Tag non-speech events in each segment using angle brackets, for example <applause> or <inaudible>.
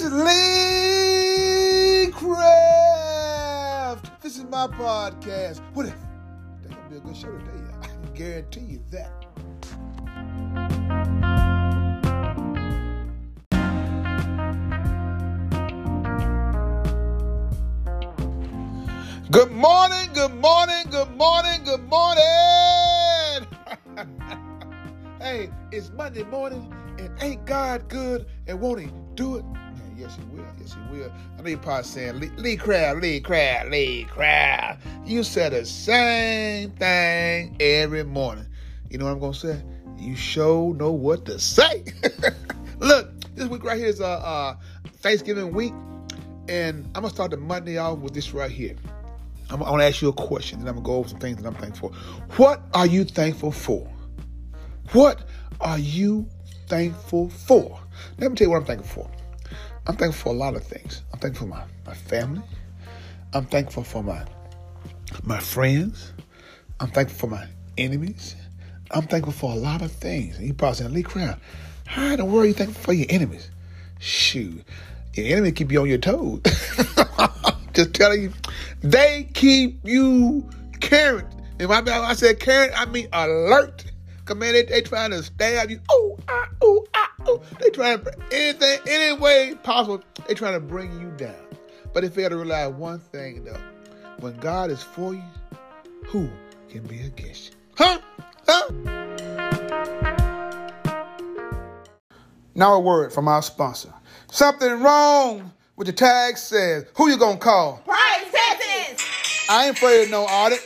This is Lee Craft. This is my podcast. What if? That's gonna be a good show today. I can guarantee you that. Good morning, good morning, good morning, good morning. <laughs> hey, it's Monday morning, and ain't God good, and won't He do it? Yes, He will. Yes, He will. I know you're probably saying, Lee, Craft, Lee Craft, Lee Craft. You say the same thing every morning. You know what I'm gonna say? You sure know what to say. <laughs> Look, this week right here is uh, uh, Thanksgiving week, and I'm gonna start the Monday off with this right here. I'm, I want to ask you a question, and I'm gonna go over some things that I'm thankful for. What are you thankful for? What are you thankful for? Let me tell you what I'm thankful for. I'm thankful for a lot of things. I'm thankful for my, my family. I'm thankful for my my friends. I'm thankful for my enemies. I'm thankful for a lot of things. And you probably saying, Lee Crown, how in the world are you thankful for your enemies? Shoot, your enemy keep you on your toes. <laughs> Just telling you, they keep you current. And when I said current, I mean alert. Cause man, they, they trying to stab you. Oh, ah, oh, oh. They trying to anything, any way possible. They trying to bring you down. But if you got to realize one thing though, when God is for you, who can be against you? Huh? Huh? Now a word from our sponsor. Something wrong with the tag says, who you gonna call? Price taxes. I ain't afraid of no audit.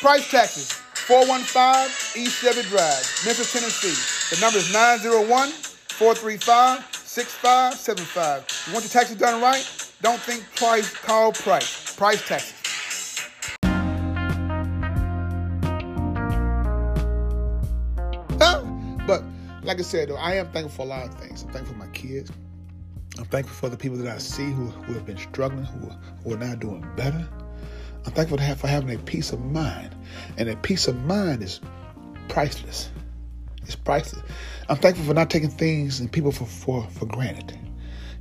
Price taxes, 415 East Chevy Drive, Memphis, Tennessee. The number is 901 435 6575. You want your taxes done right? Don't think twice, call Price. Price taxes. But like I said, though, I am thankful for a lot of things. I'm thankful for my kids. I'm thankful for the people that I see who, who have been struggling, who, who are now doing better. I'm thankful for having a peace of mind. And a peace of mind is priceless. It's priceless. I'm thankful for not taking things and people for, for, for granted.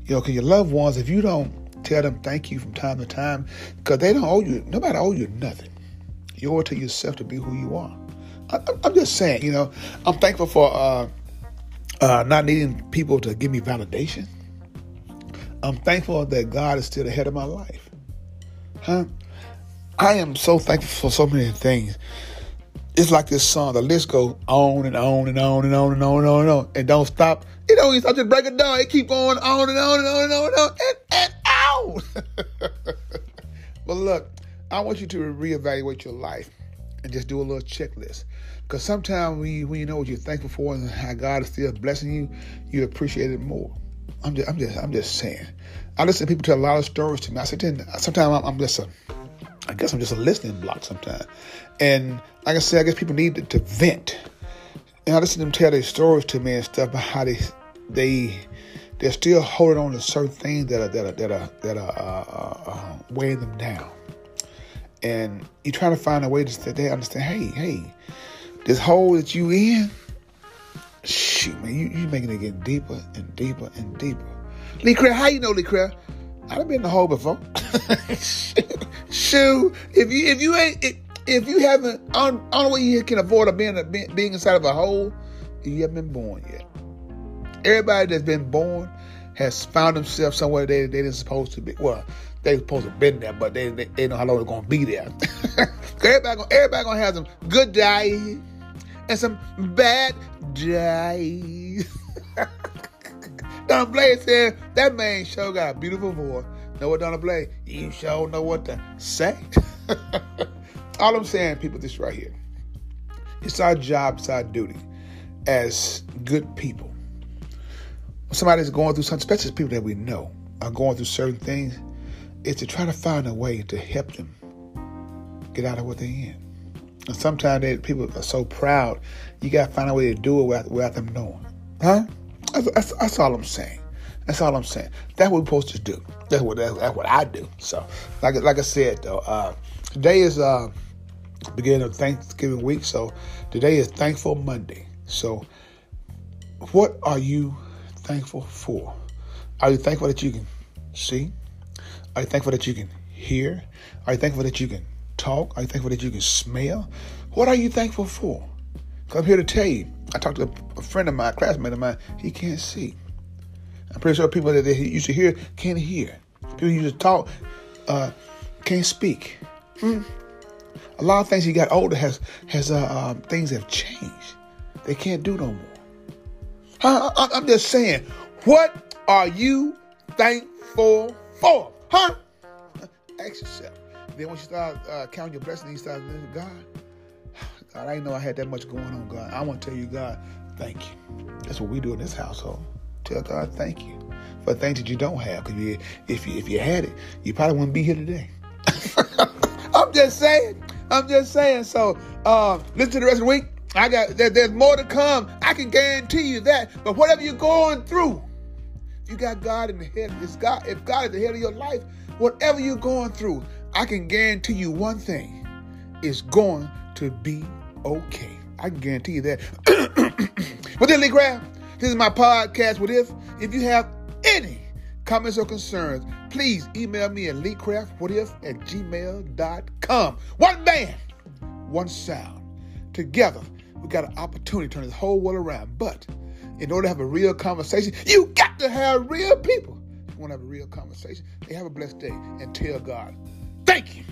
You know, because your loved ones, if you don't tell them thank you from time to time, because they don't owe you, nobody owe you nothing. You owe it to yourself to be who you are. I, I'm just saying, you know, I'm thankful for uh, uh, not needing people to give me validation. I'm thankful that God is still ahead of my life. Huh? I am so thankful for so many things. It's like this song, the list goes on and on and on and on and on and on and on and don't stop. Don't even stop to break it down. It keep going on and on and on and on and on and, and out. but look, I want you to reevaluate your life and just do a little checklist. Because sometimes you, when you know what you're thankful for and how God is still blessing you, you appreciate it more. I'm just, I'm just, I'm just saying. I listen to people tell a lot of stories to me. I said, sometimes I'm, I'm just I guess I'm just a listening block sometimes. And like I said, I guess people need to, to vent. And I listen to them tell their stories to me and stuff about how they, they, they're still holding on to certain things that are that are that are that are uh, uh, weighing them down. And you try to find a way to they understand. Hey, hey, this hole that you in, shoot, man, you you making it get deeper and deeper and deeper. Lee Craft, how you know Lee Craft? I've been in the hole before. <laughs> shoot, if you if you ain't if, if you haven't on only way you can avoid being a, being inside of a hole, you haven't been born yet. Everybody that's been born has found themselves somewhere they they didn't supposed to be. Well, they supposed to have been there, but they they, they know how long they're gonna be there. <laughs> everybody gonna everybody gonna have some good days and some bad days. <laughs> Donna Blade said that man sure got a beautiful voice. Know what, Donna Blade? You sure know what to say. <laughs> All I'm saying, people, this right here. It's our job, it's our duty as good people. When somebody's going through something, especially people that we know are going through certain things, is to try to find a way to help them get out of what they're in. And sometimes they, people are so proud, you got to find a way to do it without, without them knowing. Huh? That's, that's, that's, all I'm saying. That's all I'm saying. That's what we're supposed to do. That's what that's, that's what I do. So, like like I said though, uh, today is uh, beginning of Thanksgiving week. So today is Thankful Monday. So, what are you thankful for? Are you thankful that you can see? Are you thankful that you can hear? Are you thankful that you can talk? Are you thankful that you can smell? What are you thankful for? I'm here to tell you. I talked to a friend of mine, a classmate of mine. He can't see. I'm pretty sure people that he used to hear can't hear. People used to talk uh, can't speak. Hmm. A lot of things he got older has has uh, um, things have changed. They can't do no more. Huh? I, I'm just saying. What are you thankful for? Huh? Ask yourself. Then when you start uh, counting your blessings, you start thinking, God, God, I didn't know I had that much going on, God. I want to tell you, God, thank you. That's what we do in this household. Tell God, thank you for things that you don't have. Because you, if you if you had it, you probably wouldn't be here today. <laughs> I'm just saying. I'm just saying. So uh, listen to the rest of the week. I got there, there's more to come. I can guarantee you that. But whatever you're going through, you got God in the head. If God, if God is the head of your life, whatever you're going through, I can guarantee you one thing: it's going to be okay. I can guarantee you that. <clears throat> but then, Lee Craft, this is my podcast. What if? If you have any comments or concerns, please email me at leecraftwhatif at gmail.com. One band, one sound. Together, we got an opportunity to turn this whole world around. But in order to have a real conversation, you got to have real people. If you want to have a real conversation, they have a blessed day and tell God, thank you.